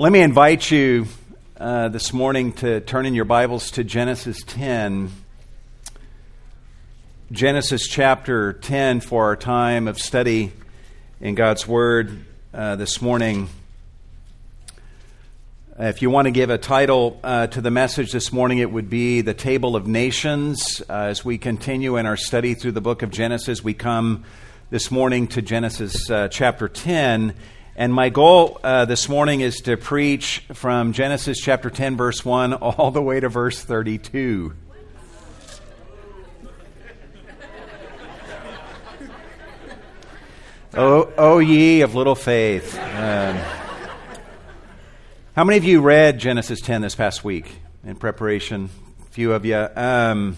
Let me invite you uh, this morning to turn in your Bibles to Genesis 10. Genesis chapter 10 for our time of study in God's Word uh, this morning. If you want to give a title uh, to the message this morning, it would be The Table of Nations. Uh, as we continue in our study through the book of Genesis, we come this morning to Genesis uh, chapter 10. And my goal uh, this morning is to preach from Genesis chapter 10, verse 1, all the way to verse 32. Oh, oh ye of little faith. Um, how many of you read Genesis 10 this past week in preparation? A few of you. Um,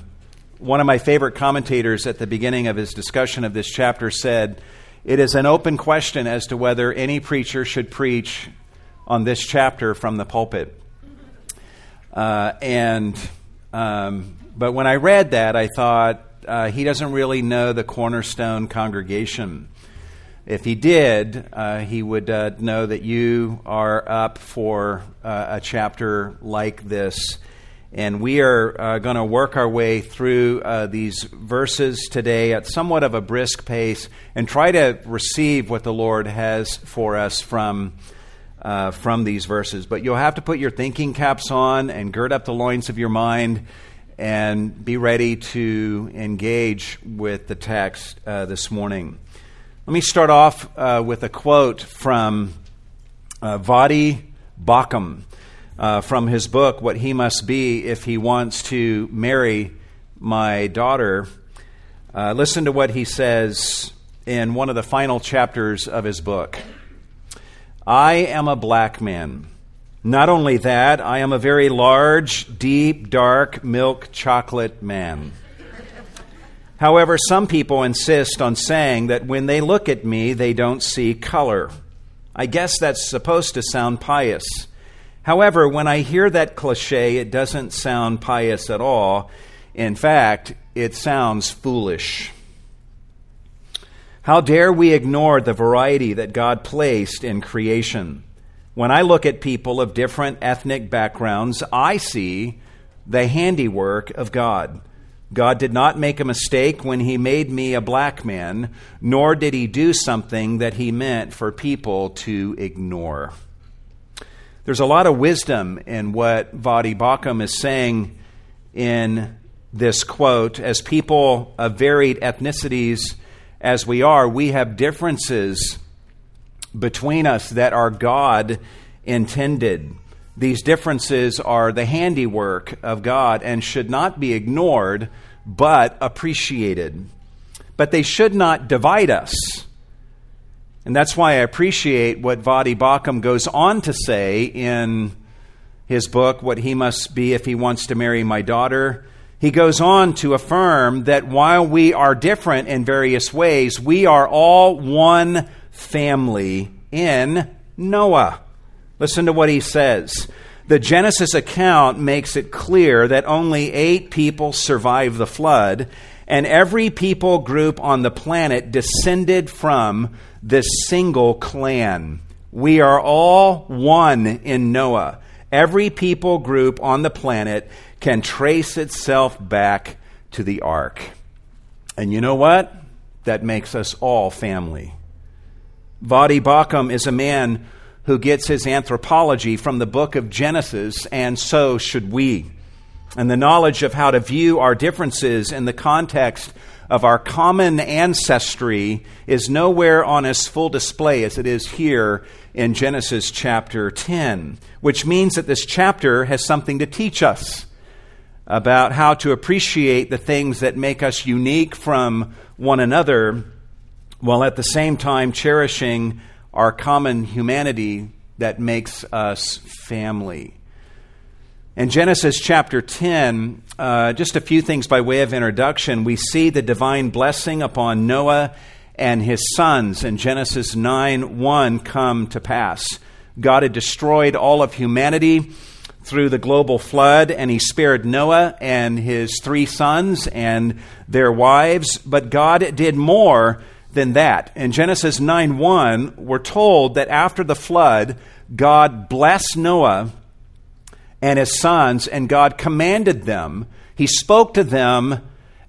one of my favorite commentators at the beginning of his discussion of this chapter said, it is an open question as to whether any preacher should preach on this chapter from the pulpit. Uh, and um, but when I read that, I thought uh, he doesn't really know the Cornerstone congregation. If he did, uh, he would uh, know that you are up for uh, a chapter like this and we are uh, going to work our way through uh, these verses today at somewhat of a brisk pace and try to receive what the Lord has for us from, uh, from these verses. But you'll have to put your thinking caps on and gird up the loins of your mind and be ready to engage with the text uh, this morning. Let me start off uh, with a quote from uh, Voddie Baucham uh, from his book, What He Must Be If He Wants to Marry My Daughter. Uh, listen to what he says in one of the final chapters of his book. I am a black man. Not only that, I am a very large, deep, dark milk chocolate man. However, some people insist on saying that when they look at me, they don't see color. I guess that's supposed to sound pious. However, when I hear that cliche, it doesn't sound pious at all. In fact, it sounds foolish. How dare we ignore the variety that God placed in creation? When I look at people of different ethnic backgrounds, I see the handiwork of God. God did not make a mistake when He made me a black man, nor did He do something that He meant for people to ignore. There's a lot of wisdom in what Voddie Baucham is saying in this quote. As people of varied ethnicities as we are, we have differences between us that are God intended. These differences are the handiwork of God and should not be ignored but appreciated. But they should not divide us. And that's why I appreciate what Voddie Baucham goes on to say in his book, What He Must Be If He Wants to Marry My Daughter. He goes on to affirm that while we are different in various ways, we are all one family in Noah. Listen to what he says. The Genesis account makes it clear that only eight people survived the flood, and every people group on the planet descended from this single clan. We are all one in Noah. Every people group on the planet can trace itself back to the ark. And you know what? That makes us all family. Voddie Baucham is a man who gets his anthropology from the book of Genesis, and so should we. And the knowledge of how to view our differences in the context of our common ancestry is nowhere on as full display as it is here in Genesis chapter 10, which means that this chapter has something to teach us about how to appreciate the things that make us unique from one another while at the same time cherishing our common humanity that makes us family. In Genesis chapter 10, uh, just a few things by way of introduction. We see the divine blessing upon Noah and his sons in Genesis 9 1 come to pass. God had destroyed all of humanity through the global flood, and he spared Noah and his three sons and their wives. But God did more than that. In Genesis 9 1, we're told that after the flood, God blessed Noah and his sons, and God commanded them. He spoke to them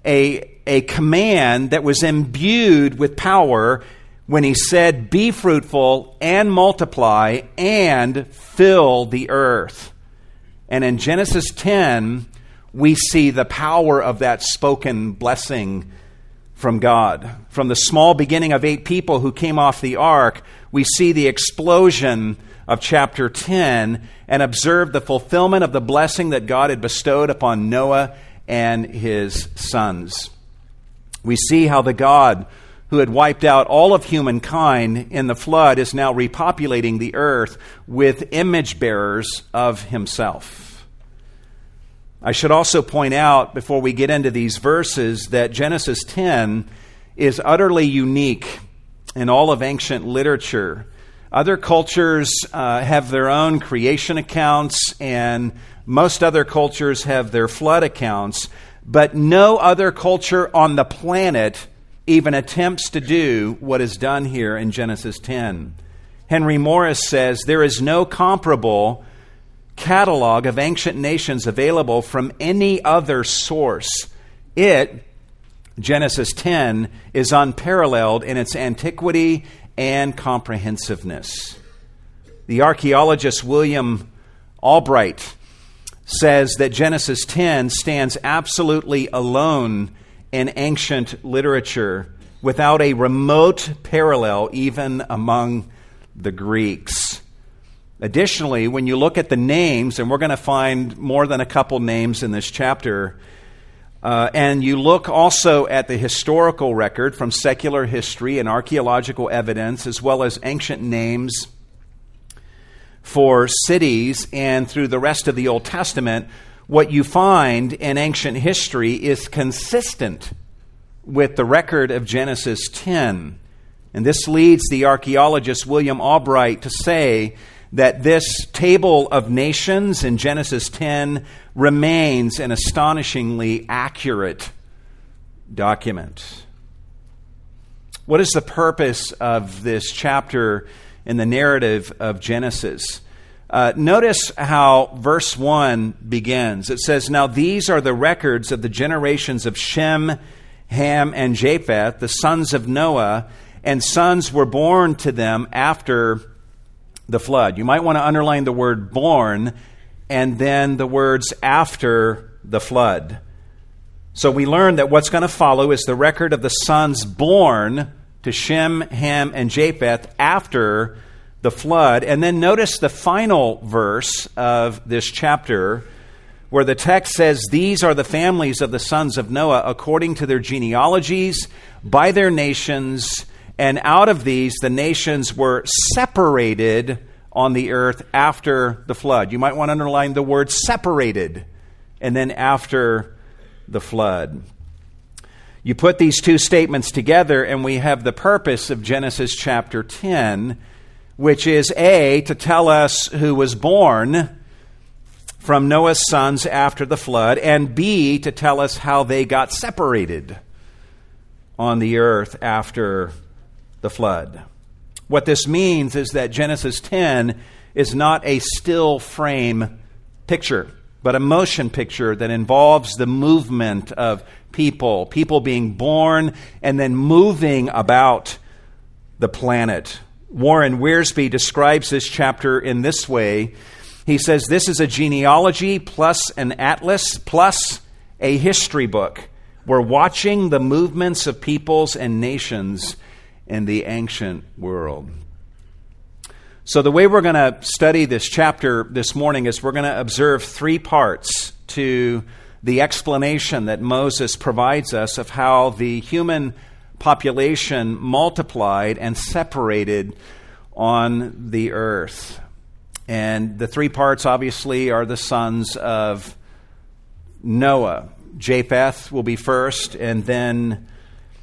a, a command that was imbued with power when he said, Be fruitful and multiply and fill the earth. And in Genesis 10, we see the power of that spoken blessing from God. From the small beginning of eight people who came off the ark, we see the explosion of chapter 10 and observe the fulfillment of the blessing that God had bestowed upon Noah and his sons. We see how the God who had wiped out all of humankind in the flood is now repopulating the earth with image bearers of himself. I should also point out before we get into these verses that Genesis 10 is utterly unique in all of ancient literature. Other cultures uh, have their own creation accounts, and most other cultures have their flood accounts, but no other culture on the planet even attempts to do what is done here in Genesis 10. Henry Morris says there is no comparable catalog of ancient nations available from any other source. It, Genesis 10, is unparalleled in its antiquity and comprehensiveness. The archaeologist William Albright says that Genesis 10 stands absolutely alone in ancient literature without a remote parallel even among the Greeks. Additionally, when you look at the names, and we're going to find more than a couple names in this chapter, uh, and you look also at the historical record from secular history and archaeological evidence, as well as ancient names for cities, and through the rest of the Old Testament, what you find in ancient history is consistent with the record of Genesis 10. And this leads the archaeologist William Albright to say that this table of nations in Genesis 10 remains an astonishingly accurate document. What is the purpose of this chapter in the narrative of Genesis? Uh, notice how verse 1 begins. It says, Now these are the records of the generations of Shem, Ham, and Japheth, the sons of Noah, and sons were born to them after the flood. You might want to underline the word born and then the words after the flood. So we learn that what's going to follow is the record of the sons born to Shem, Ham, and Japheth after the flood. And then notice the final verse of this chapter where the text says, These are the families of the sons of Noah according to their genealogies, by their nations, and out of these the nations were separated on the earth after the flood. You might want to underline the word separated, and then after the flood. You put these two statements together, and we have the purpose of Genesis chapter 10 which is A, to tell us who was born from Noah's sons after the flood, and B, to tell us how they got separated on the earth after the flood. What this means is that Genesis 10 is not a still frame picture, but a motion picture that involves the movement of people, people being born and then moving about the planet Warren Wiersbe describes this chapter in this way. He says this is a genealogy plus an atlas plus a history book. We're watching the movements of peoples and nations in the ancient world. So, the way we're going to study this chapter this morning is we're going to observe three parts to the explanation that Moses provides us of how the human population multiplied and separated on the earth. And the three parts, obviously, are the sons of Noah. Japheth will be first, and then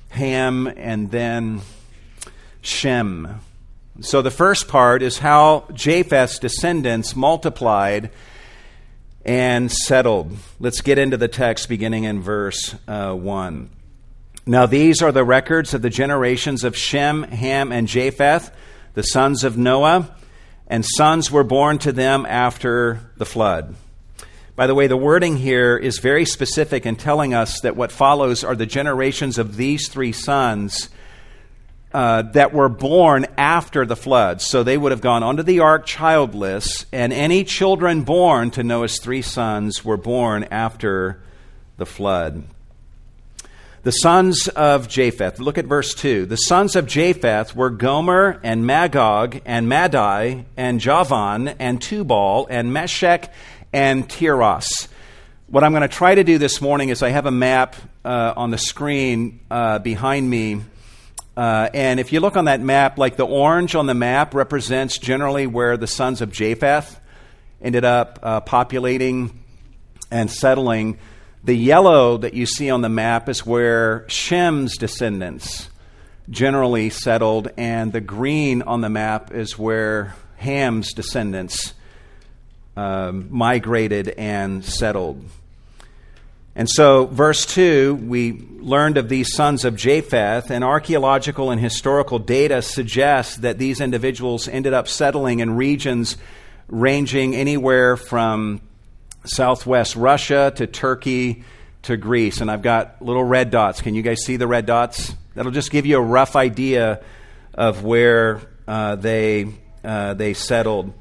Ham, and then Shem. So the first part is how Japheth's descendants multiplied and settled. Let's get into the text beginning in verse uh, 1. Now, these are the records of the generations of Shem, Ham, and Japheth, the sons of Noah. and sons were born to them after the flood. By the way, the wording here is very specific in telling us that what follows are the generations of these three sons uh, that were born after the flood. So they would have gone onto the ark childless, and any children born to Noah's three sons were born after the flood. The sons of Japheth. Look at verse 2. The sons of Japheth were Gomer and Magog and Madai and Javan and Tubal and Meshech and Tiras. What I'm going to try to do this morning is I have a map uh, on the screen uh, behind me. Uh, and if you look on that map, like the orange on the map represents generally where the sons of Japheth ended up uh, populating and settling. The yellow that you see on the map is where Shem's descendants generally settled, and the green on the map is where Ham's descendants um, migrated and settled. And so, verse 2, we learned of these sons of Japheth, and archaeological and historical data suggests that these individuals ended up settling in regions ranging anywhere from southwest Russia to Turkey to Greece. And I've got little red dots. Can you guys see the red dots? That'll just give you a rough idea of where uh, they, uh, they settled.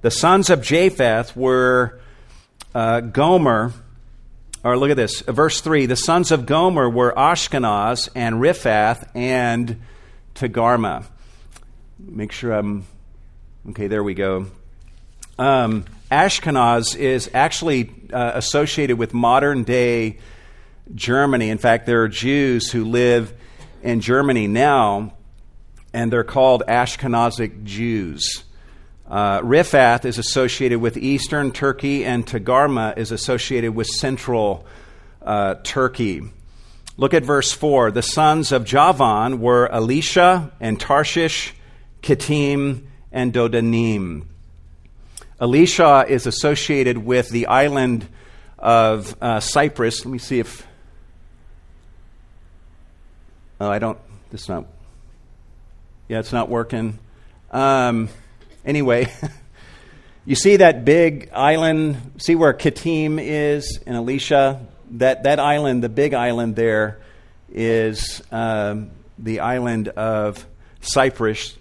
The sons of Japheth were uh, Gomer, or look at this, verse 3. The sons of Gomer were Ashkenaz and Riphath and Togarmah. Make sure I'm. Okay, there we go. Um, Ashkenaz is actually uh, associated with modern day Germany. In fact, there are Jews who live in Germany now, and they're called Ashkenazic Jews. Uh, Riphath is associated with eastern Turkey, and Togarmah is associated with central uh, Turkey. Look at verse 4. The sons of Javan were Elisha and Tarshish, Kittim, and Dodanim. Elisha is associated with the island of uh, Cyprus. Let me see if. Oh, I don't. It's not. Yeah, it's not working. Um, Anyway, you see that big island, see where Kittim is in Elisha? That, that island, the big island there, is um, the island of Cyprus.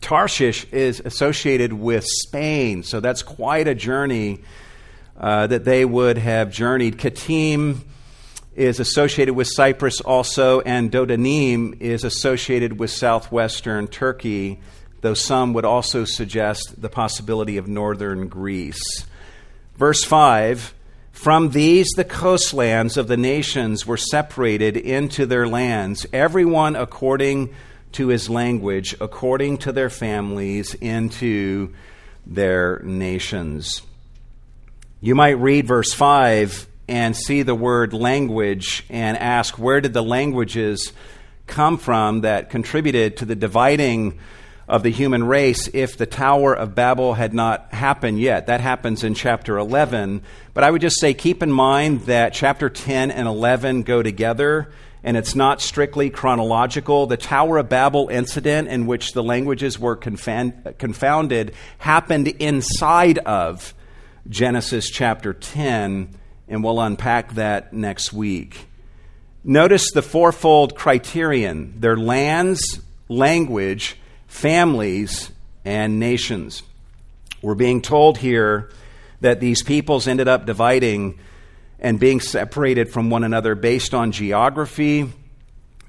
Tarshish is associated with Spain, so that's quite a journey uh, that they would have journeyed. Kittim is associated with Cyprus also, and Dodanim is associated with southwestern Turkey though some would also suggest the possibility of northern Greece. Verse 5 From these the coastlands of the nations were separated into their lands, everyone according to his language, according to their families, into their nations. You might read verse 5 and see the word language and ask where did the languages come from that contributed to the dividing of the human race if the Tower of Babel had not happened yet. That happens in chapter 11. But I would just say keep in mind that chapter 10 and 11 go together, and it's not strictly chronological. The Tower of Babel incident, in which the languages were confounded, happened inside of Genesis chapter 10, and we'll unpack that next week. Notice the fourfold criterion their lands, language, families, and nations. We're being told here that these peoples ended up dividing and being separated from one another based on geography,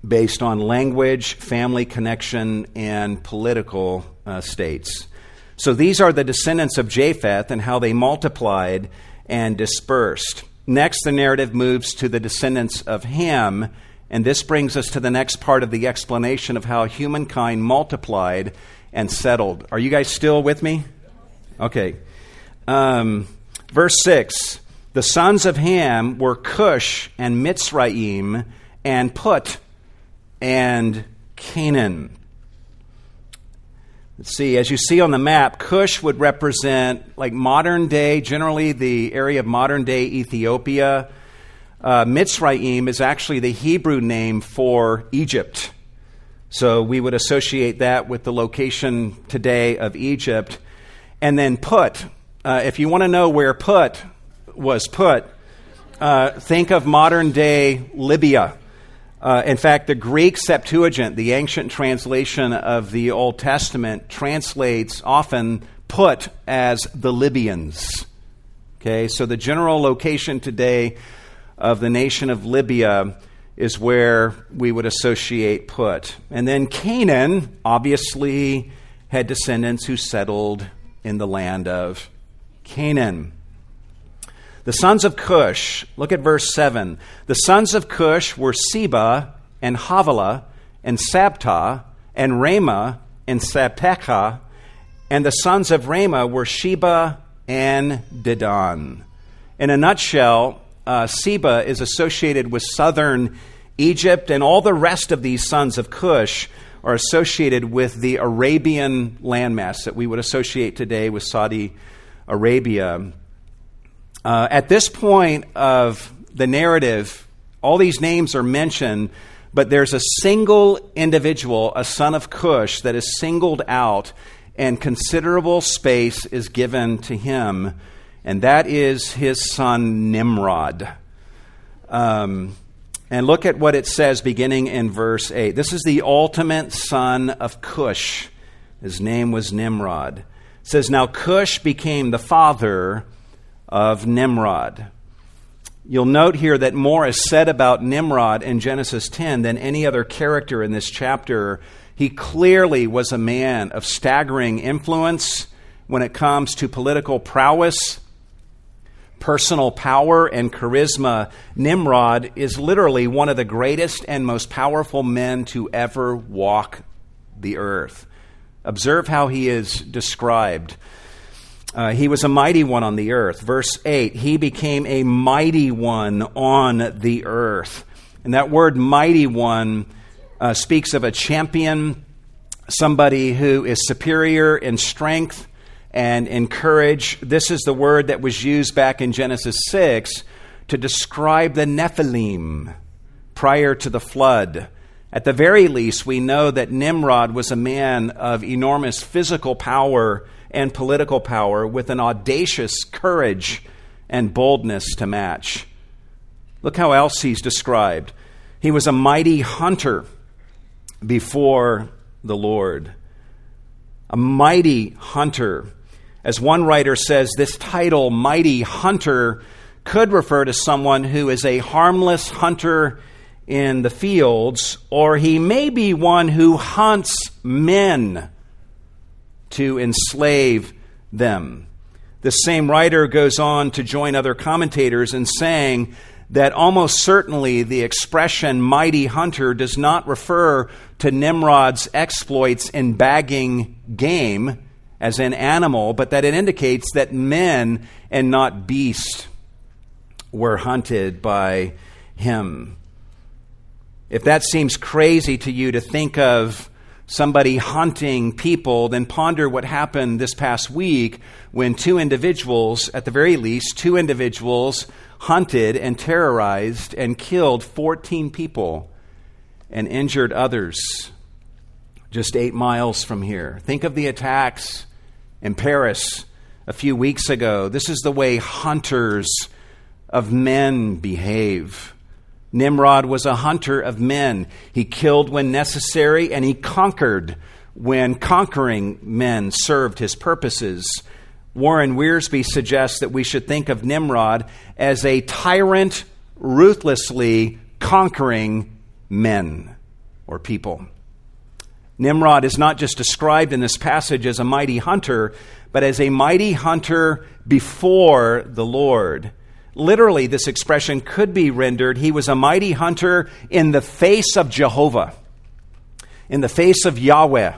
based on language, family connection, and political uh, states. So these are the descendants of Japheth and how they multiplied and dispersed. Next, the narrative moves to the descendants of Ham and this brings us to the next part of the explanation of how humankind multiplied and settled. Are you guys still with me? Okay. Um, verse 6 The sons of Ham were Cush and Mitzrayim and Put and Canaan. Let's see, as you see on the map, Cush would represent like modern day, generally the area of modern day Ethiopia uh, Mitzrayim is actually the Hebrew name for Egypt. So we would associate that with the location today of Egypt. and then Put. Uh, if you want to know where Put was put, uh, think of modern day Libya. Uh, in fact, the Greek Septuagint, the ancient translation of the Old Testament, translates often put as the Libyans. Okay, so the general location today of the nation of Libya is where we would associate put. And then Canaan obviously had descendants who settled in the land of Canaan. The sons of Cush, look at verse 7. The sons of Cush were Seba and Havilah and Sabta and Raamah and Sabtecha, and the sons of Raamah were Sheba and Dedan. In a nutshell, uh, Seba is associated with southern Egypt, and all the rest of these sons of Cush are associated with the Arabian landmass that we would associate today with Saudi Arabia. Uh, at this point of the narrative, all these names are mentioned, but there's a single individual, a son of Cush, that is singled out, and considerable space is given to him, and that is his son Nimrod. Um, and look at what it says beginning in verse 8. This is the ultimate son of Cush. His name was Nimrod. It says, Now Cush became the father of Nimrod. You'll note here that more is said about Nimrod in Genesis 10 than any other character in this chapter. He clearly was a man of staggering influence when it comes to political prowess, personal power, and charisma. Nimrod is literally one of the greatest and most powerful men to ever walk the earth. Observe how he is described. Uh, he was a mighty one on the earth. Verse 8, he became a mighty one on the earth. And that word mighty one uh, speaks of a champion, somebody who is superior in strength and encourage. This is the word that was used back in Genesis 6 to describe the Nephilim prior to the flood. At the very least, we know that Nimrod was a man of enormous physical power and political power with an audacious courage and boldness to match. Look how else he's described. He was a mighty hunter before the Lord. A mighty hunter. As one writer says, this title, Mighty Hunter, could refer to someone who is a harmless hunter in the fields, or he may be one who hunts men to enslave them. The same writer goes on to join other commentators in saying that almost certainly the expression mighty hunter does not refer to Nimrod's exploits in bagging game, as in animal, but that it indicates that men and not beasts were hunted by him. If that seems crazy to you to think of somebody hunting people, then ponder what happened this past week when two individuals, at the very least, two individuals hunted and terrorized and killed 14 people and injured others just eight miles from here. Think of the attacks in Paris a few weeks ago. This is the way hunters of men behave. Nimrod was a hunter of men. He killed when necessary and he conquered when conquering men served his purposes. Warren Wiersbe suggests that we should think of Nimrod as a tyrant ruthlessly conquering men or people. Nimrod is not just described in this passage as a mighty hunter, but as a mighty hunter before the Lord. Literally, this expression could be rendered He was a mighty hunter in the face of Jehovah, in the face of Yahweh,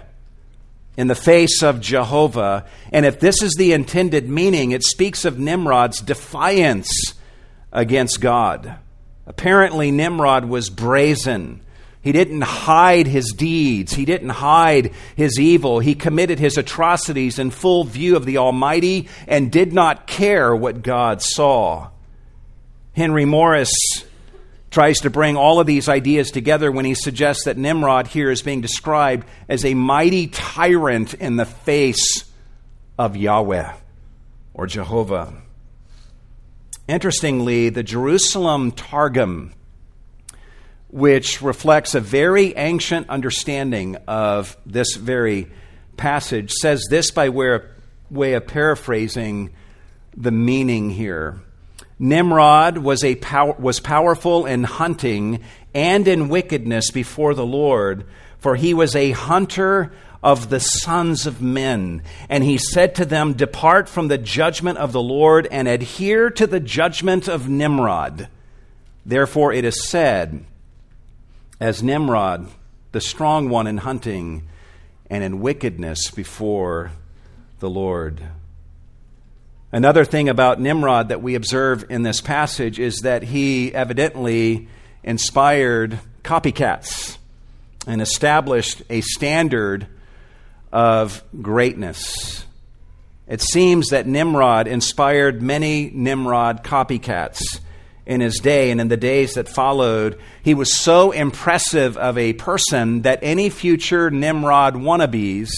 in the face of Jehovah. And if this is the intended meaning, it speaks of Nimrod's defiance against God. Apparently, Nimrod was brazen. He didn't hide his deeds. He didn't hide his evil. He committed his atrocities in full view of the Almighty and did not care what God saw. Henry Morris tries to bring all of these ideas together when he suggests that Nimrod here is being described as a mighty tyrant in the face of Yahweh or Jehovah. Interestingly, the Jerusalem Targum, which reflects a very ancient understanding of this very passage, says this by way of, paraphrasing the meaning here. Nimrod was, a pow- was powerful in hunting and in wickedness before the Lord, for he was a hunter of the sons of men. And he said to them, Depart from the judgment of the Lord and adhere to the judgment of Nimrod. Therefore it is said, As Nimrod, the strong one in hunting and in wickedness before the Lord. Another thing about Nimrod that we observe in this passage is that he evidently inspired copycats and established a standard of greatness. It seems that Nimrod inspired many Nimrod copycats in his day and in the days that followed. He was so impressive of a person that any future Nimrod wannabes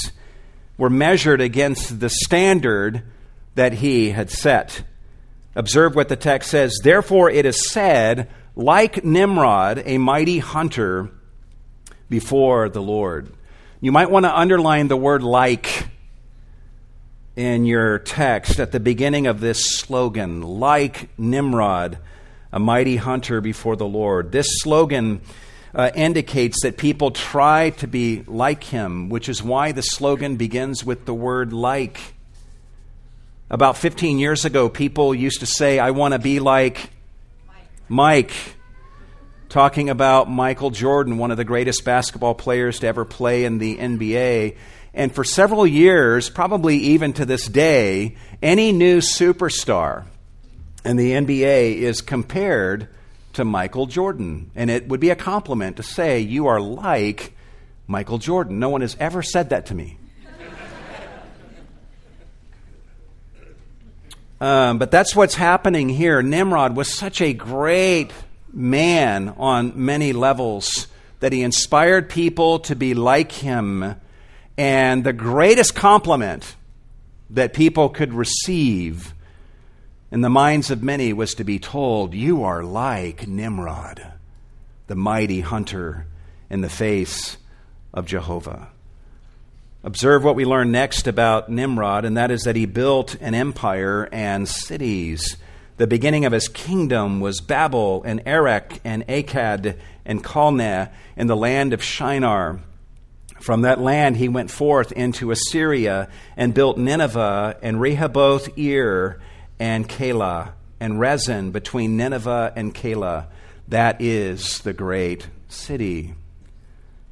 were measured against the standard that he had set. Observe what the text says. Therefore, it is said, like Nimrod, a mighty hunter before the Lord. You might want to underline the word like in your text at the beginning of this slogan, like Nimrod, a mighty hunter before the Lord. This slogan uh, indicates that people try to be like him, which is why the slogan begins with the word like. About 15 years ago, people used to say, I want to be like Mike. Talking about Michael Jordan, one of the greatest basketball players to ever play in the NBA. And for several years, probably even to this day, any new superstar in the NBA is compared to Michael Jordan. And it would be a compliment to say, You are like Michael Jordan. No one has ever said that to me. Um, but that's what's happening here. Nimrod was such a great man on many levels that he inspired people to be like him. And the greatest compliment that people could receive in the minds of many was to be told, You are like Nimrod, the mighty hunter in the face of Jehovah. Observe what we learn next about Nimrod, and that is that he built an empire and cities. The beginning of his kingdom was Babel and Erech and Akkad and Calneh in the land of Shinar. From that land he went forth into Assyria and built Nineveh and Rehoboth Ir and Calah and Resen between Nineveh and Calah. That is the great city.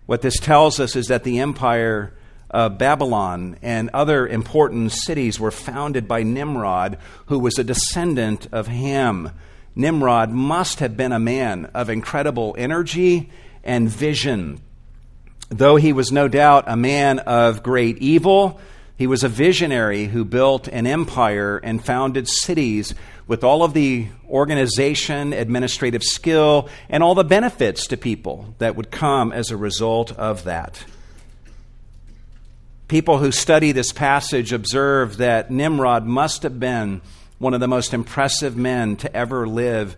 What this tells us is that the empire uh, Babylon and other important cities were founded by Nimrod, who was a descendant of Ham. Nimrod must have been a man of incredible energy and vision. Though he was no doubt a man of great evil, he was a visionary who built an empire and founded cities with all of the organization, administrative skill, and all the benefits to people that would come as a result of that. People who study this passage observe that Nimrod must have been one of the most impressive men to ever live.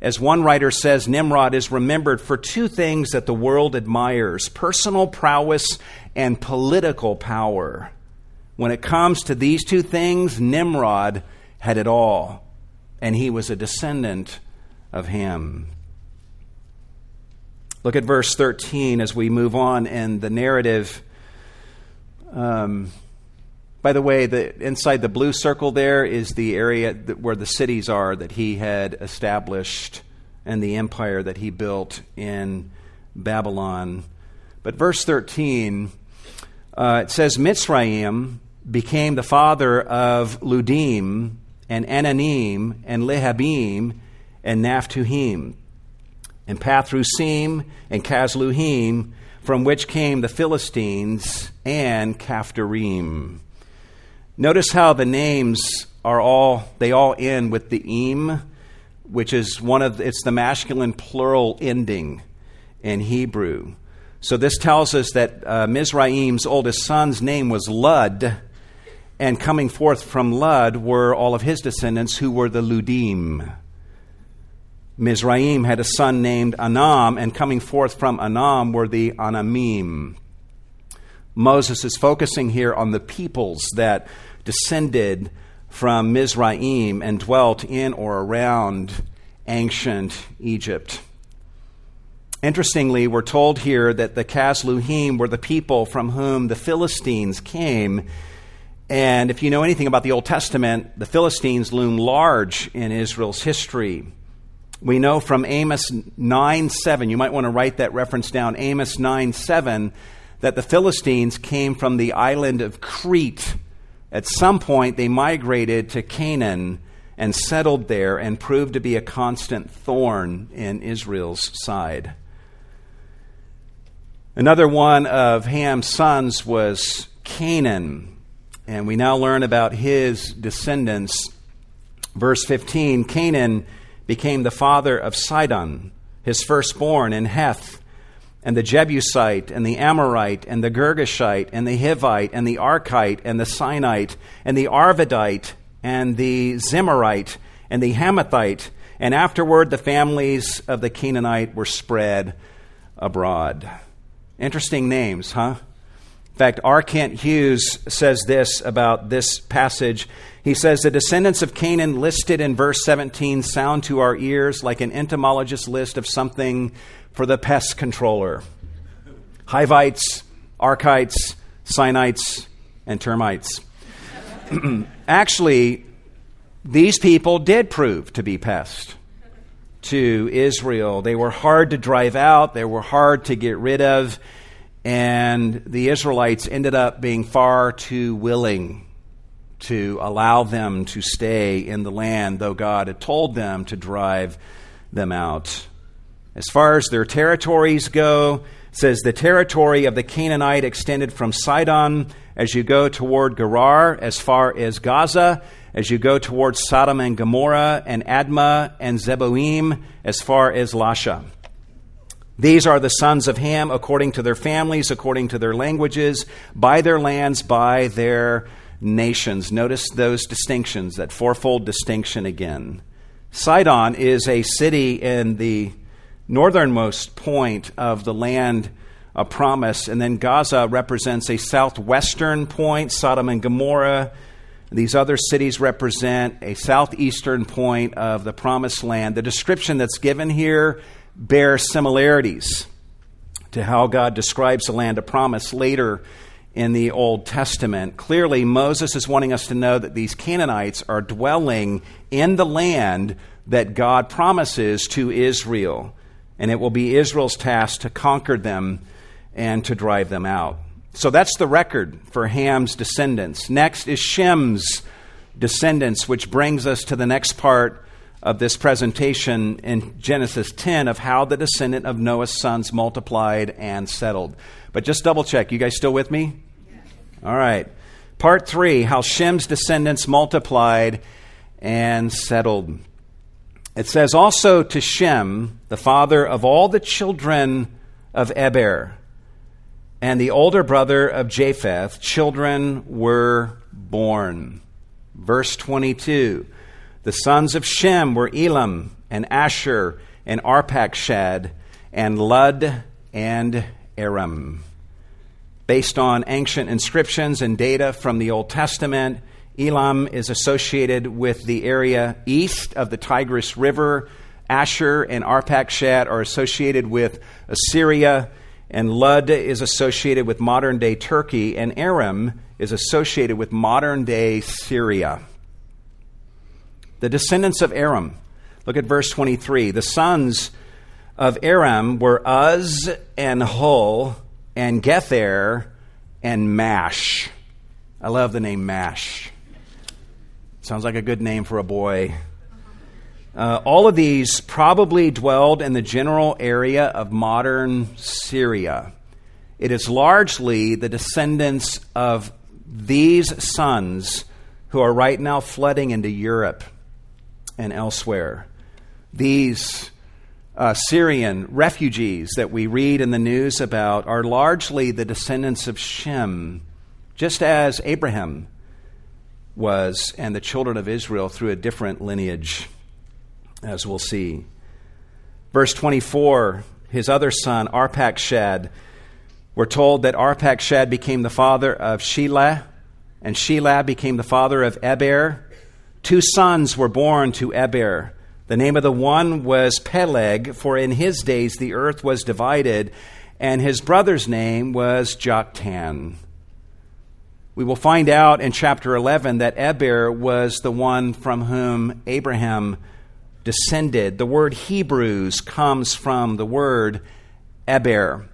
As one writer says, Nimrod is remembered for two things that the world admires personal prowess and political power. When it comes to these two things, Nimrod had it all, and he was a descendant of Ham. Look at verse 13 as we move on in the narrative. Um, by the way, the, inside the blue circle there is the area that, where the cities are that he had established and the empire that he built in Babylon. But verse 13, uh, it says, Mitzrayim became the father of Ludim and Anamim and Lehabim and Naphtuhim and Pathrusim and Casluhim from which came the Philistines and Caphtorim. Notice how the names are all, they all end with the im, which is one of, it's the masculine plural ending in Hebrew. So this tells us that uh, Mizraim's oldest son's name was Lud, And coming forth from Lud were all of his descendants who were the Ludim. Mizraim had a son named Anam, and coming forth from Anam were the Anamim. Moses is focusing here on the peoples that descended from Mizraim and dwelt in or around ancient Egypt. Interestingly, we're told here that the Casluhim were the people from whom the Philistines came. And if you know anything about the Old Testament, the Philistines loom large in Israel's history. We know from Amos 9 7, you might want to write that reference down, Amos 9 7, that the Philistines came from the island of Crete. At some point, they migrated to Canaan and settled there and proved to be a constant thorn in Israel's side. Another one of Ham's sons was Canaan, and we now learn about his descendants. Verse 15 Canaan became the father of Sidon, his firstborn, and Heth, and the Jebusite, and the Amorite, and the Girgashite, and the Hivite, and the Archite, and the Sinite, and the Arvadite, and the Zemarite, and the Hamathite. And afterward, the families of the Canaanite were spread abroad. Interesting names, huh? In fact, R. Kent Hughes says this about this passage. He says, The descendants of Canaan listed in verse 17 sound to our ears like an entomologist's list of something for the pest controller Hivites, Archites, Sinites, and termites. Actually, these people did prove to be pests to Israel. They were hard to drive out, they were hard to get rid of, and the Israelites ended up being far too willing to allow them to stay in the land, though God had told them to drive them out. As far as their territories go, says the territory of the Canaanite extended from Sidon as you go toward Gerar as far as Gaza as you go towards Sodom and Gomorrah and Admah and Zeboim as far as Lasha. These are the sons of Ham according to their families, according to their languages, by their lands, by their nations. Notice those distinctions, that fourfold distinction again. Sidon is a city in the northernmost point of the land of promise, and then Gaza represents a southwestern point, Sodom and Gomorrah these other cities represent a southeastern point of the promised land. The description that's given here bears similarities to how God describes the land of promise later in the Old Testament. Clearly, Moses is wanting us to know that these Canaanites are dwelling in the land that God promises to Israel, and it will be Israel's task to conquer them and to drive them out. So that's the record for Ham's descendants. Next is Shem's descendants, which brings us to the next part of this presentation in Genesis 10 of how the descendant of Noah's sons multiplied and settled. But just double check. You guys still with me? All right. Part 3 how Shem's descendants multiplied and settled. It says also to Shem, the father of all the children of Eber and the older brother of Japheth, children were born. Verse 22 The sons of Shem were Elam and Asshur and Arpachshad and Lud and Aram. Based on ancient inscriptions and data from the Old Testament, Elam is associated with the area east of the Tigris River. Asshur and Arpachshad are associated with Assyria and Lud is associated with modern day Turkey, and Aram is associated with modern day Syria. The descendants of Aram. Look at verse 23. The sons of Aram were Uz and Hul and Gether and Mash. I love the name Mash. Sounds like a good name for a boy. Uh, all of these probably dwelled in the general area of modern Syria. It is largely the descendants of these sons who are right now flooding into Europe and elsewhere. These uh, Syrian refugees that we read in the news about are largely the descendants of Shem, just as Abraham was and the children of Israel through a different lineage, as we'll see. Verse 24, his other son, Arpachshad, we're told that Arpachshad became the father of Shelah, and Shelah became the father of Eber. Two sons were born to Eber. The name of the one was Peleg, for in his days the earth was divided, and his brother's name was Joktan. We will find out in chapter 11 that Eber was the one from whom Abraham descended. The word Hebrews comes from the word Eber.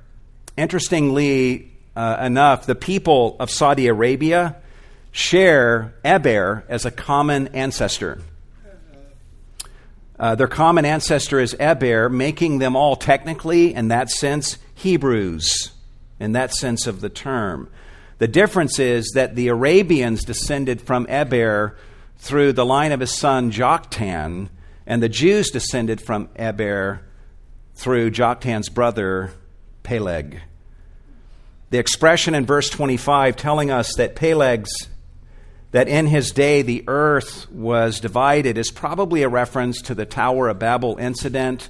Interestingly uh, enough, the people of Saudi Arabia share Eber as a common ancestor. Uh, their common ancestor is Eber, making them all technically, in that sense, Hebrews, in that sense of the term. The difference is that the Arabians descended from Eber through the line of his son Joktan, and the Jews descended from Eber through Joktan's brother Peleg. The expression in verse 25 telling us that Peleg's that in his day the earth was divided is probably a reference to the Tower of Babel incident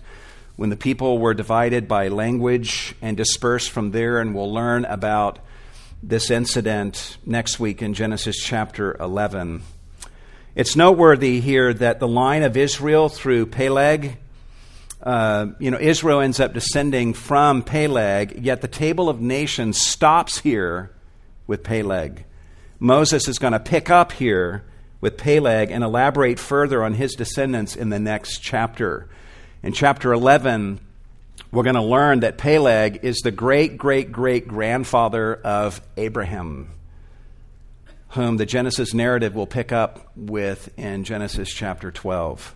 when the people were divided by language and dispersed from there, and we'll learn about this incident next week in Genesis chapter 11. It's noteworthy here that the line of Israel through Peleg, uh, you know, Israel ends up descending from Peleg, yet the table of nations stops here with Peleg. Moses is going to pick up here with Peleg and elaborate further on his descendants in the next chapter. In chapter 11, we're going to learn that Peleg is the great, great, great grandfather of Abraham whom the Genesis narrative will pick up with in Genesis chapter 12.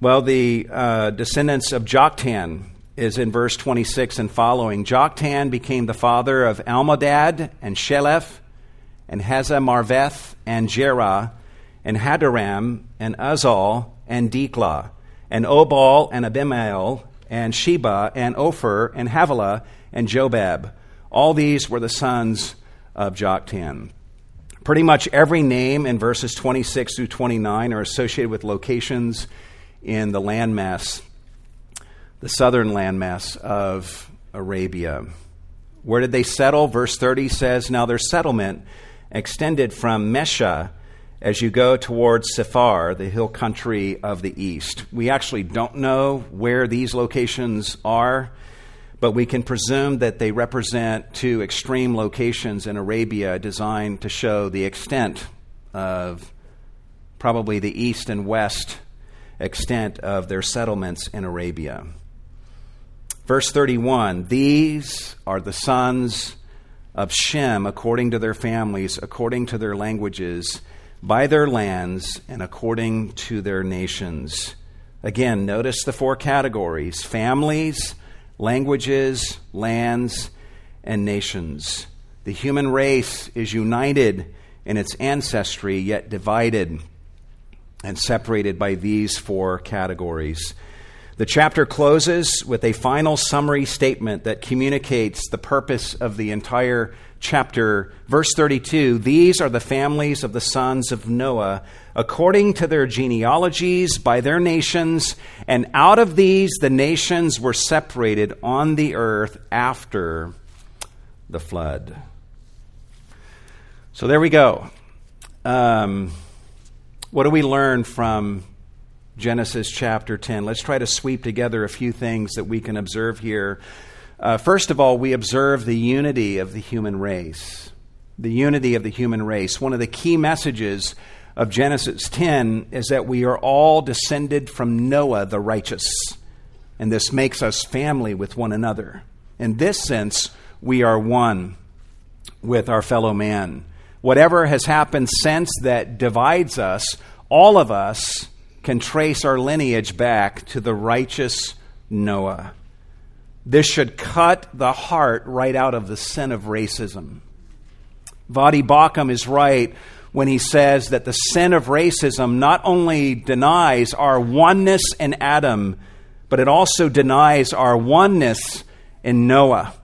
Well, the uh, descendants of Joktan is in verse 26 and following. Joktan became the father of Almodad and Sheleph and Hazarmaveth and Jerah and Hadoram and Uzal and Diklah and Obal and Abimael and Sheba and Ophir and Havilah and Jobab all these were the sons of Joktan. Pretty much every name in verses 26 through 29 are associated with locations in the landmass, the southern landmass of Arabia. Where did they settle? Verse 30 says, Now their settlement extended from Mesha as you go towards Sephar, the hill country of the east. We actually don't know where these locations are but we can presume that they represent two extreme locations in Arabia designed to show the extent of probably the east and west extent of their settlements in Arabia. Verse 31 These are the sons of Shem according to their families, according to their languages, by their lands, and according to their nations. Again, notice the four categories families languages, lands, and nations. The human race is united in its ancestry, yet divided and separated by these four categories. The chapter closes with a final summary statement that communicates the purpose of the entire chapter. Verse 32 These are the families of the sons of Noah, according to their genealogies, by their nations, and out of these the nations were separated on the earth after the flood. So there we go. Um, what do we learn from Genesis chapter 10? Let's try to sweep together a few things that we can observe here. Uh, first of all, we observe the unity of the human race. The unity of the human race. One of the key messages of Genesis 10 is that we are all descended from Noah the righteous, and this makes us family with one another. In this sense, we are one with our fellow man. Whatever has happened since that divides us, all of us can trace our lineage back to the righteous Noah. This should cut the heart right out of the sin of racism. Voddie Baucham is right when he says that the sin of racism not only denies our oneness in Adam, but it also denies our oneness in Noah,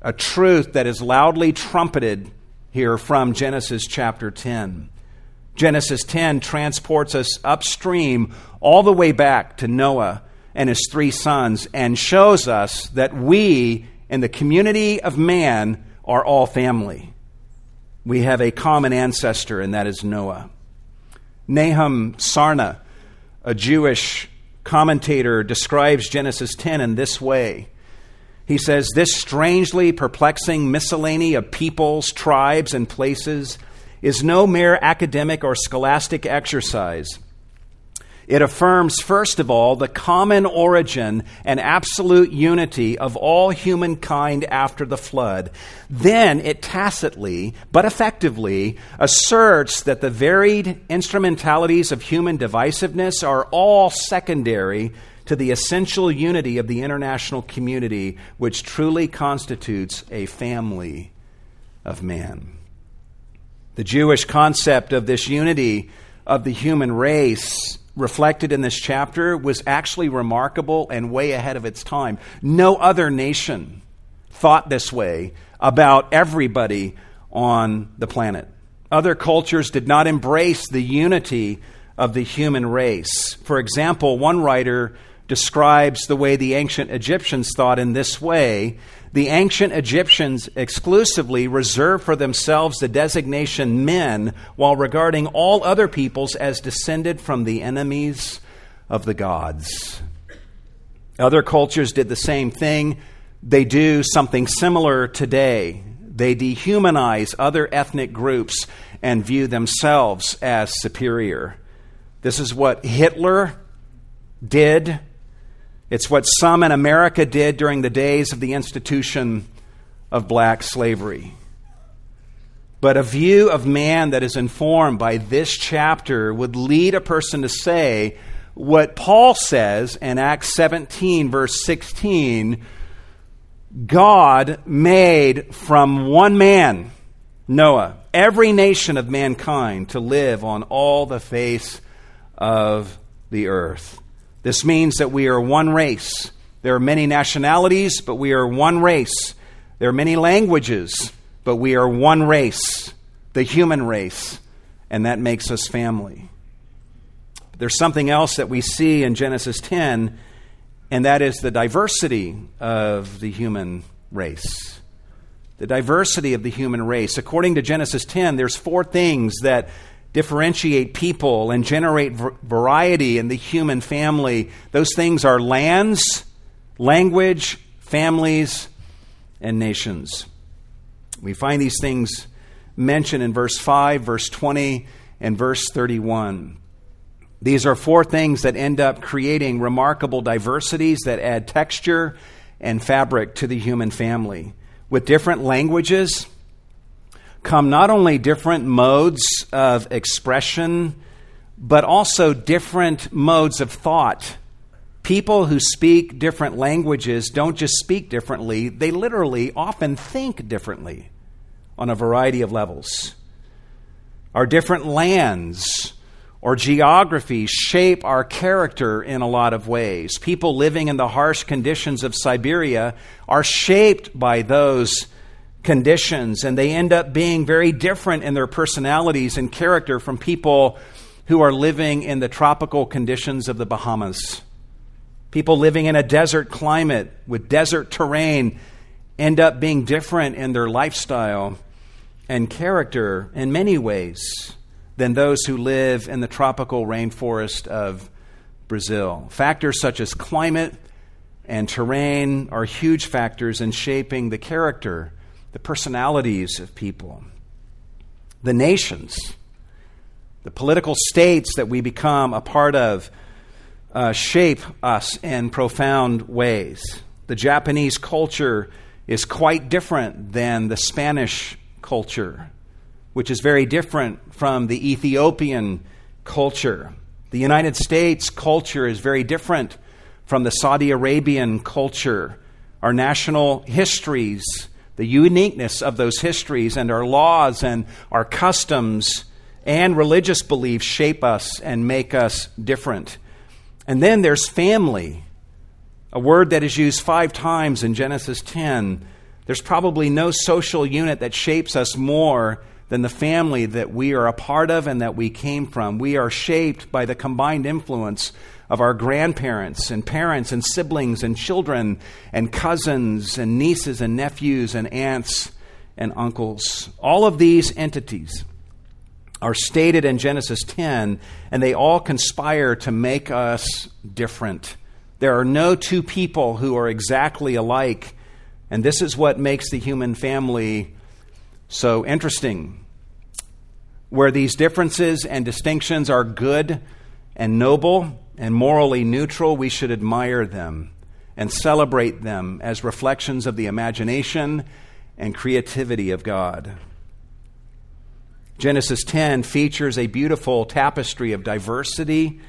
a truth that is loudly trumpeted here from Genesis chapter 10. Genesis 10 transports us upstream all the way back to Noah and his three sons and shows us that we in the community of man are all family. We have a common ancestor, and that is Noah. Nahum Sarna, a Jewish commentator, describes Genesis 10 in this way. He says, This strangely perplexing miscellany of peoples, tribes, and places is no mere academic or scholastic exercise. It affirms, first of all, the common origin and absolute unity of all humankind after the flood. Then it tacitly, but effectively, asserts that the varied instrumentalities of human divisiveness are all secondary to the essential unity of the international community, which truly constitutes a family of man. The Jewish concept of this unity of the human race reflected in this chapter was actually remarkable and way ahead of its time. No other nation thought this way about everybody on the planet. Other cultures did not embrace the unity of the human race. For example, one writer describes the way the ancient Egyptians thought in this way the ancient Egyptians exclusively reserved for themselves the designation men while regarding all other peoples as descended from the enemies of the gods. Other cultures did the same thing. They do something similar today. They dehumanize other ethnic groups and view themselves as superior. This is what Hitler did it's what some in America did during the days of the institution of black slavery. But a view of man that is informed by this chapter would lead a person to say what Paul says in Acts 17, verse 16 God made from one man, Noah, every nation of mankind to live on all the face of the earth. This means that we are one race. There are many nationalities, but we are one race. There are many languages, but we are one race, the human race, and that makes us family. There's something else that we see in Genesis 10, and that is the diversity of the human race. The diversity of the human race. According to Genesis 10, there's four things that differentiate people and generate variety in the human family. Those things are lands, language, families, and nations. We find these things mentioned in verse 5, verse 20, and verse 31. These are four things that end up creating remarkable diversities that add texture and fabric to the human family. With different languages, come not only different modes of expression, but also different modes of thought. People who speak different languages don't just speak differently, they literally often think differently on a variety of levels. Our different lands or geographies shape our character in a lot of ways. People living in the harsh conditions of Siberia are shaped by those conditions, and they end up being very different in their personalities and character from people who are living in the tropical conditions of the Bahamas. People living in a desert climate with desert terrain end up being different in their lifestyle and character in many ways than those who live in the tropical rainforest of Brazil. Factors such as climate and terrain are huge factors in shaping the character the personalities of people, the nations, the political states that we become a part of uh, shape us in profound ways. The Japanese culture is quite different than the Spanish culture, which is very different from the Ethiopian culture. The United States culture is very different from the Saudi Arabian culture. Our national histories the uniqueness of those histories and our laws and our customs and religious beliefs shape us and make us different. And then there's family, a word that is used five times in Genesis 10. There's probably no social unit that shapes us more than the family that we are a part of and that we came from. We are shaped by the combined influence of our grandparents and parents and siblings and children and cousins and nieces and nephews and aunts and uncles. All of these entities are stated in Genesis 10, and they all conspire to make us different. There are no two people who are exactly alike, and this is what makes the human family so interesting. Where these differences and distinctions are good and noble and morally neutral, we should admire them and celebrate them as reflections of the imagination and creativity of God. Genesis 10 features a beautiful tapestry of diversity,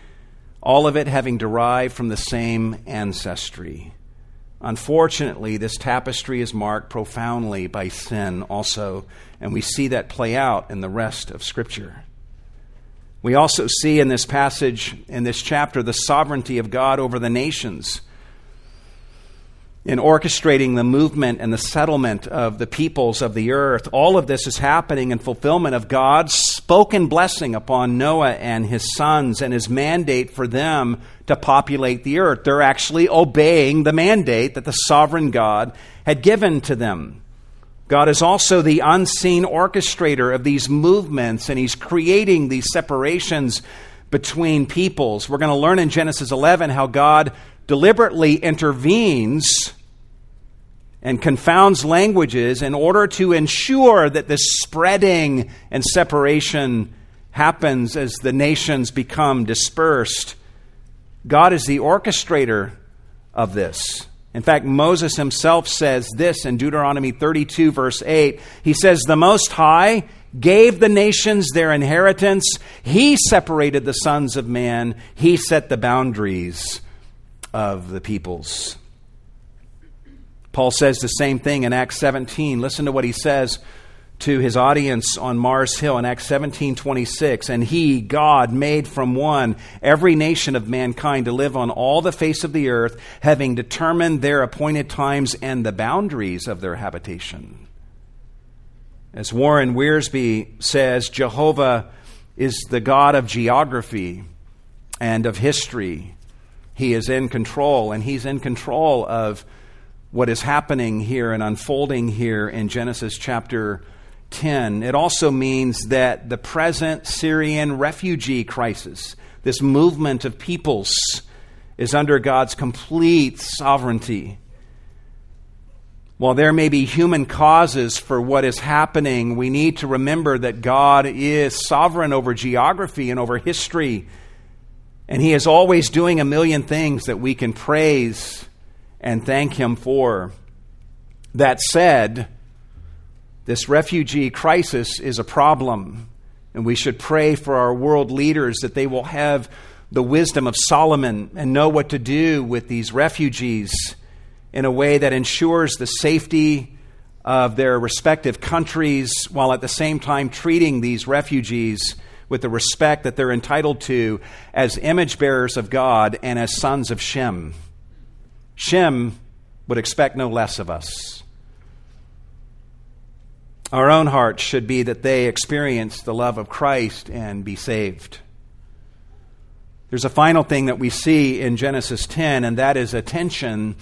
all of it having derived from the same ancestry. Unfortunately, this tapestry is marked profoundly by sin also, and we see that play out in the rest of Scripture. We also see in this passage, in this chapter, the sovereignty of God over the nations in orchestrating the movement and the settlement of the peoples of the earth. All of this is happening in fulfillment of God's spoken blessing upon Noah and his sons and his mandate for them to populate the earth. They're actually obeying the mandate that the sovereign God had given to them. God is also the unseen orchestrator of these movements, and He's creating these separations between peoples. We're going to learn in Genesis 11 how God deliberately intervenes and confounds languages in order to ensure that this spreading and separation happens as the nations become dispersed. God is the orchestrator of this. In fact, Moses himself says this in Deuteronomy 32, verse 8. He says, The Most High gave the nations their inheritance. He separated the sons of man. He set the boundaries of the peoples. Paul says the same thing in Acts 17. Listen to what he says to his audience on Mars Hill in Acts 17 26. And he, God, made from one every nation of mankind to live on all the face of the earth, having determined their appointed times and the boundaries of their habitation. As Warren Wiersbe says, Jehovah is the God of geography and of history. He is in control, and He's in control of what is happening here and unfolding here in Genesis chapter 10. It also means that the present Syrian refugee crisis, this movement of peoples, is under God's complete sovereignty. While there may be human causes for what is happening, we need to remember that God is sovereign over geography and over history and He is always doing a million things that we can praise and thank Him for. That said, this refugee crisis is a problem, and we should pray for our world leaders that they will have the wisdom of Solomon and know what to do with these refugees in a way that ensures the safety of their respective countries while at the same time treating these refugees with the respect that they're entitled to as image bearers of God and as sons of Shem. Shem would expect no less of us. Our own hearts should be that they experience the love of Christ and be saved. There's a final thing that we see in Genesis 10, and that is a tension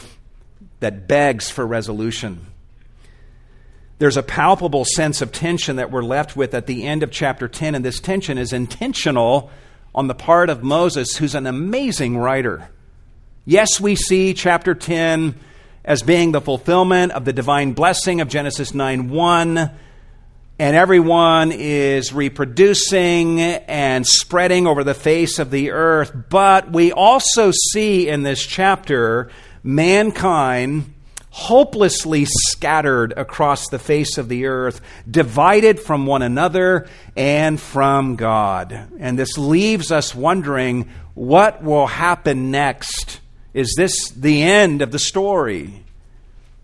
that begs for resolution there's a palpable sense of tension that we're left with at the end of chapter 10, and this tension is intentional on the part of Moses, who's an amazing writer. Yes, we see chapter 10 as being the fulfillment of the divine blessing of Genesis 9 1, and everyone is reproducing and spreading over the face of the earth. But we also see in this chapter mankind hopelessly scattered across the face of the earth, divided from one another and from God. And this leaves us wondering what will happen next? Is this the end of the story?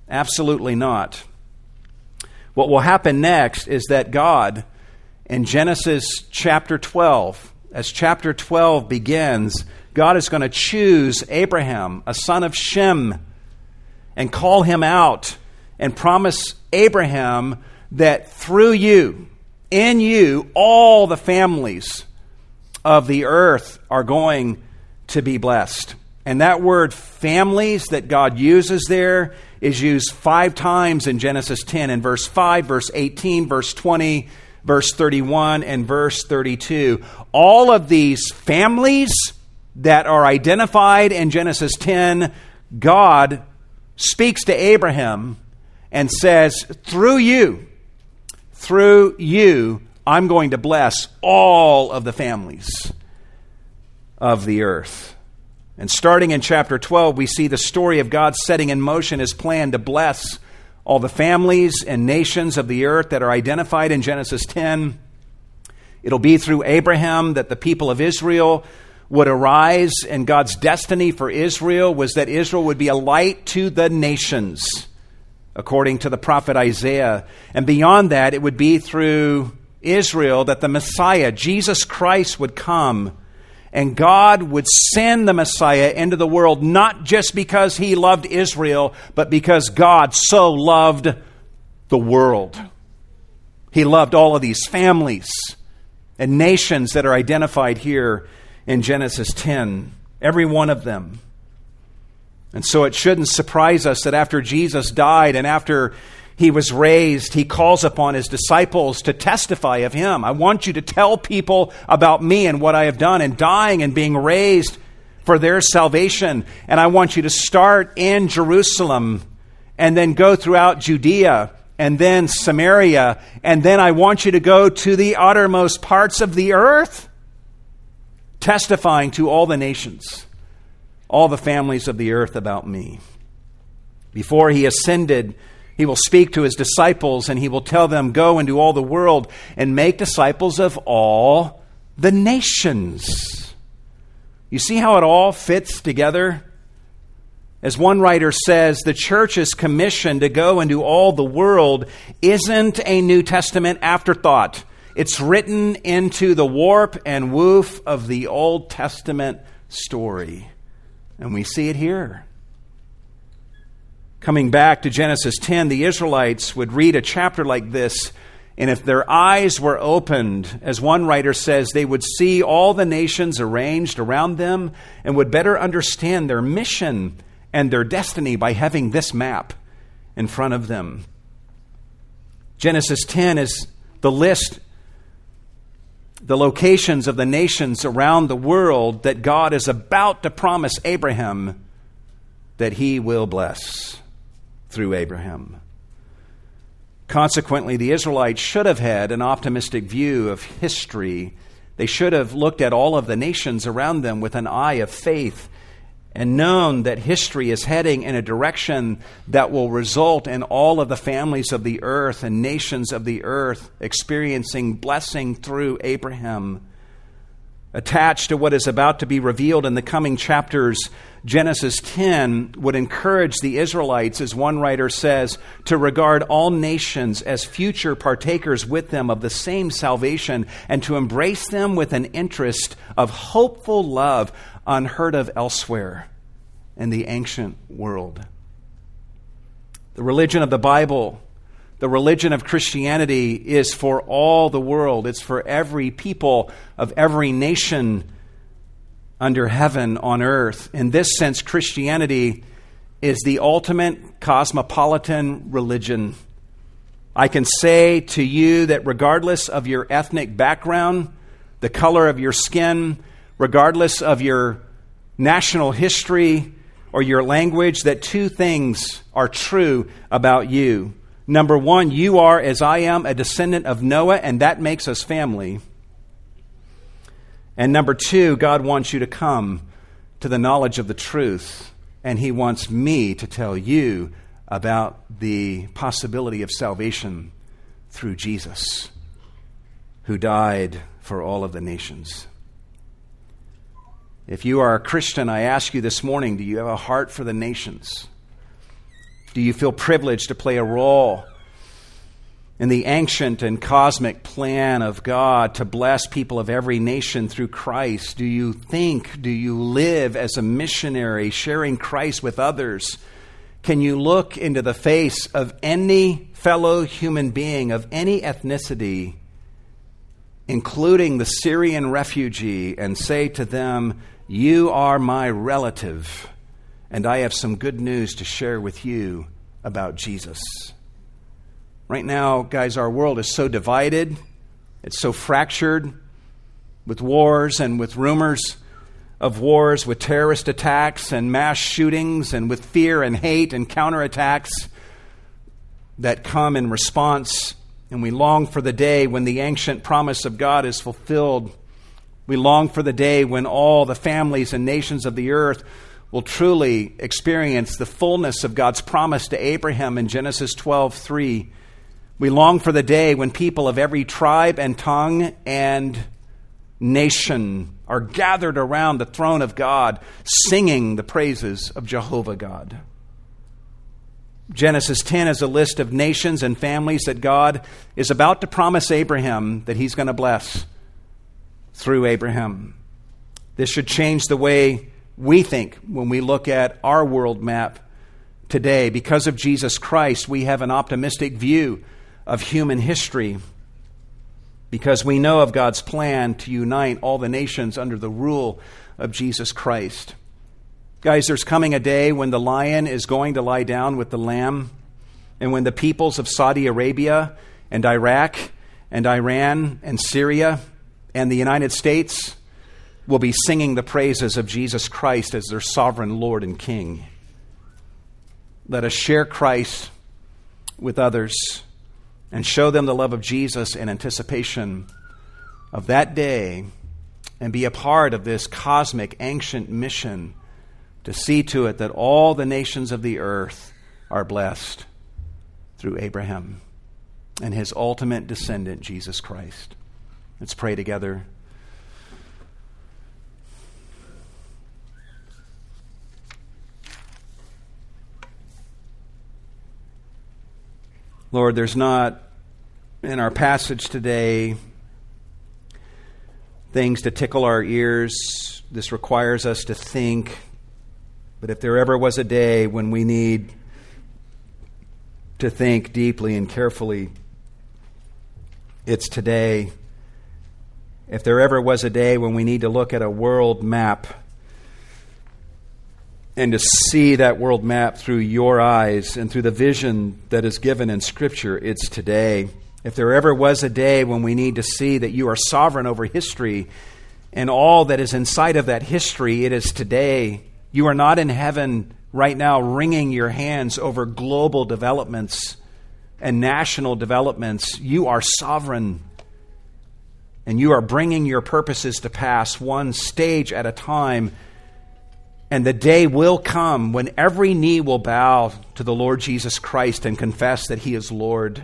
Absolutely not. What will happen next is that God, in Genesis chapter 12, as chapter 12 begins, God is going to choose Abraham, a son of Shem and call him out and promise Abraham that through you, in you, all the families of the earth are going to be blessed. And that word families that God uses there is used five times in Genesis 10 in verse 5, verse 18, verse 20, verse 31, and verse 32. All of these families that are identified in Genesis 10, God speaks to Abraham and says, Through you, through you, I'm going to bless all of the families of the earth. And starting in chapter 12, we see the story of God setting in motion his plan to bless all the families and nations of the earth that are identified in Genesis 10. It'll be through Abraham that the people of Israel would arise, and God's destiny for Israel was that Israel would be a light to the nations, according to the prophet Isaiah. And beyond that, it would be through Israel that the Messiah, Jesus Christ, would come and God would send the Messiah into the world not just because he loved Israel, but because God so loved the world. He loved all of these families and nations that are identified here in Genesis 10, every one of them. And so it shouldn't surprise us that after Jesus died and after he was raised, he calls upon his disciples to testify of him. I want you to tell people about me and what I have done and dying and being raised for their salvation. And I want you to start in Jerusalem and then go throughout Judea and then Samaria. And then I want you to go to the uttermost parts of the earth, testifying to all the nations, all the families of the earth about me. Before he ascended, he will speak to his disciples and he will tell them, Go into all the world and make disciples of all the nations. You see how it all fits together? As one writer says, the church's commission to go into all the world isn't a New Testament afterthought. It's written into the warp and woof of the Old Testament story. And we see it here. Coming back to Genesis 10, the Israelites would read a chapter like this, and if their eyes were opened, as one writer says, they would see all the nations arranged around them and would better understand their mission and their destiny by having this map in front of them. Genesis 10 is the list, the locations of the nations around the world that God is about to promise Abraham that he will bless through Abraham. Consequently, the Israelites should have had an optimistic view of history. They should have looked at all of the nations around them with an eye of faith and known that history is heading in a direction that will result in all of the families of the earth and nations of the earth experiencing blessing through Abraham attached to what is about to be revealed in the coming chapters, Genesis 10 would encourage the Israelites, as one writer says, to regard all nations as future partakers with them of the same salvation and to embrace them with an interest of hopeful love unheard of elsewhere in the ancient world. The religion of the Bible the religion of Christianity is for all the world, it's for every people of every nation under heaven on earth. In this sense, Christianity is the ultimate cosmopolitan religion. I can say to you that regardless of your ethnic background, the color of your skin, regardless of your national history or your language, that two things are true about you. Number one, you are, as I am, a descendant of Noah, and that makes us family. And number two, God wants you to come to the knowledge of the truth, and He wants me to tell you about the possibility of salvation through Jesus, who died for all of the nations. If you are a Christian, I ask you this morning do you have a heart for the nations? Do you feel privileged to play a role in the ancient and cosmic plan of God to bless people of every nation through Christ? Do you think, do you live as a missionary, sharing Christ with others can you look into the face of any fellow human being of any ethnicity, including the Syrian refugee, and say to them, You are my relative, and I have some good news to share with you about Jesus? Right now, guys, our world is so divided, it's so fractured with wars and with rumors of wars, with terrorist attacks and mass shootings, and with fear and hate and counterattacks that come in response. And we long for the day when the ancient promise of God is fulfilled. We long for the day when all the families and nations of the earth will truly experience the fullness of God's promise to Abraham in Genesis 12 3. We long for the day when people of every tribe and tongue and nation are gathered around the throne of God, singing the praises of Jehovah God. Genesis 10 is a list of nations and families that God is about to promise Abraham that he's going to bless through Abraham. This should change the way we think when we look at our world map today. Because of Jesus Christ, we have an optimistic view of human history because we know of God's plan to unite all the nations under the rule of Jesus Christ. Guys, there's coming a day when the lion is going to lie down with the lamb, and when the peoples of Saudi Arabia and Iraq and Iran and Syria and the United States will be singing the praises of Jesus Christ as their sovereign Lord and King. Let us share Christ with others and show them the love of Jesus in anticipation of that day and be a part of this cosmic ancient mission to see to it that all the nations of the earth are blessed through Abraham and his ultimate descendant, Jesus Christ. Let's pray together. Lord, there's not in our passage today things to tickle our ears. This requires us to think. But if there ever was a day when we need to think deeply and carefully, it's today. If there ever was a day when we need to look at a world map and to see that world map through your eyes and through the vision that is given in Scripture, it's today. If there ever was a day when we need to see that you are sovereign over history and all that is inside of that history, it is today. You are not in heaven right now wringing your hands over global developments and national developments. You are sovereign and you are bringing your purposes to pass one stage at a time and the day will come when every knee will bow to the Lord Jesus Christ and confess that He is Lord.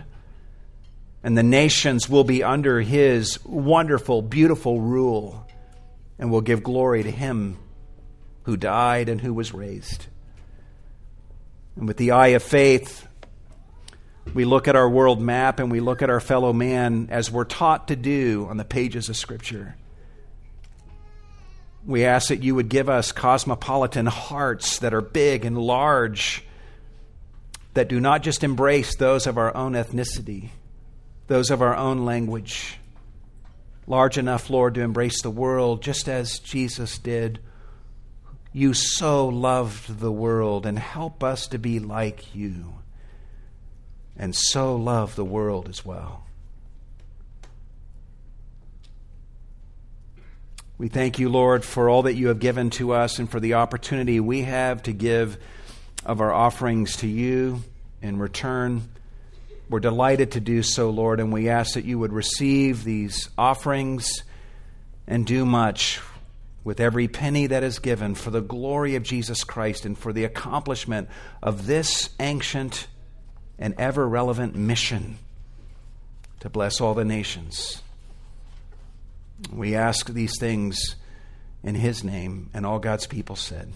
And the nations will be under His wonderful, beautiful rule and will give glory to Him who died and who was raised. And with the eye of faith, we look at our world map and we look at our fellow man as we're taught to do on the pages of Scripture. We ask that you would give us cosmopolitan hearts that are big and large, that do not just embrace those of our own ethnicity, those of our own language. Large enough, Lord, to embrace the world just as Jesus did. You so loved the world, and help us to be like you, and so love the world as well. We thank you, Lord, for all that you have given to us and for the opportunity we have to give of our offerings to you in return. We're delighted to do so, Lord, and we ask that you would receive these offerings and do much with every penny that is given for the glory of Jesus Christ and for the accomplishment of this ancient and ever relevant mission to bless all the nations. We ask these things in His name, and all God's people said.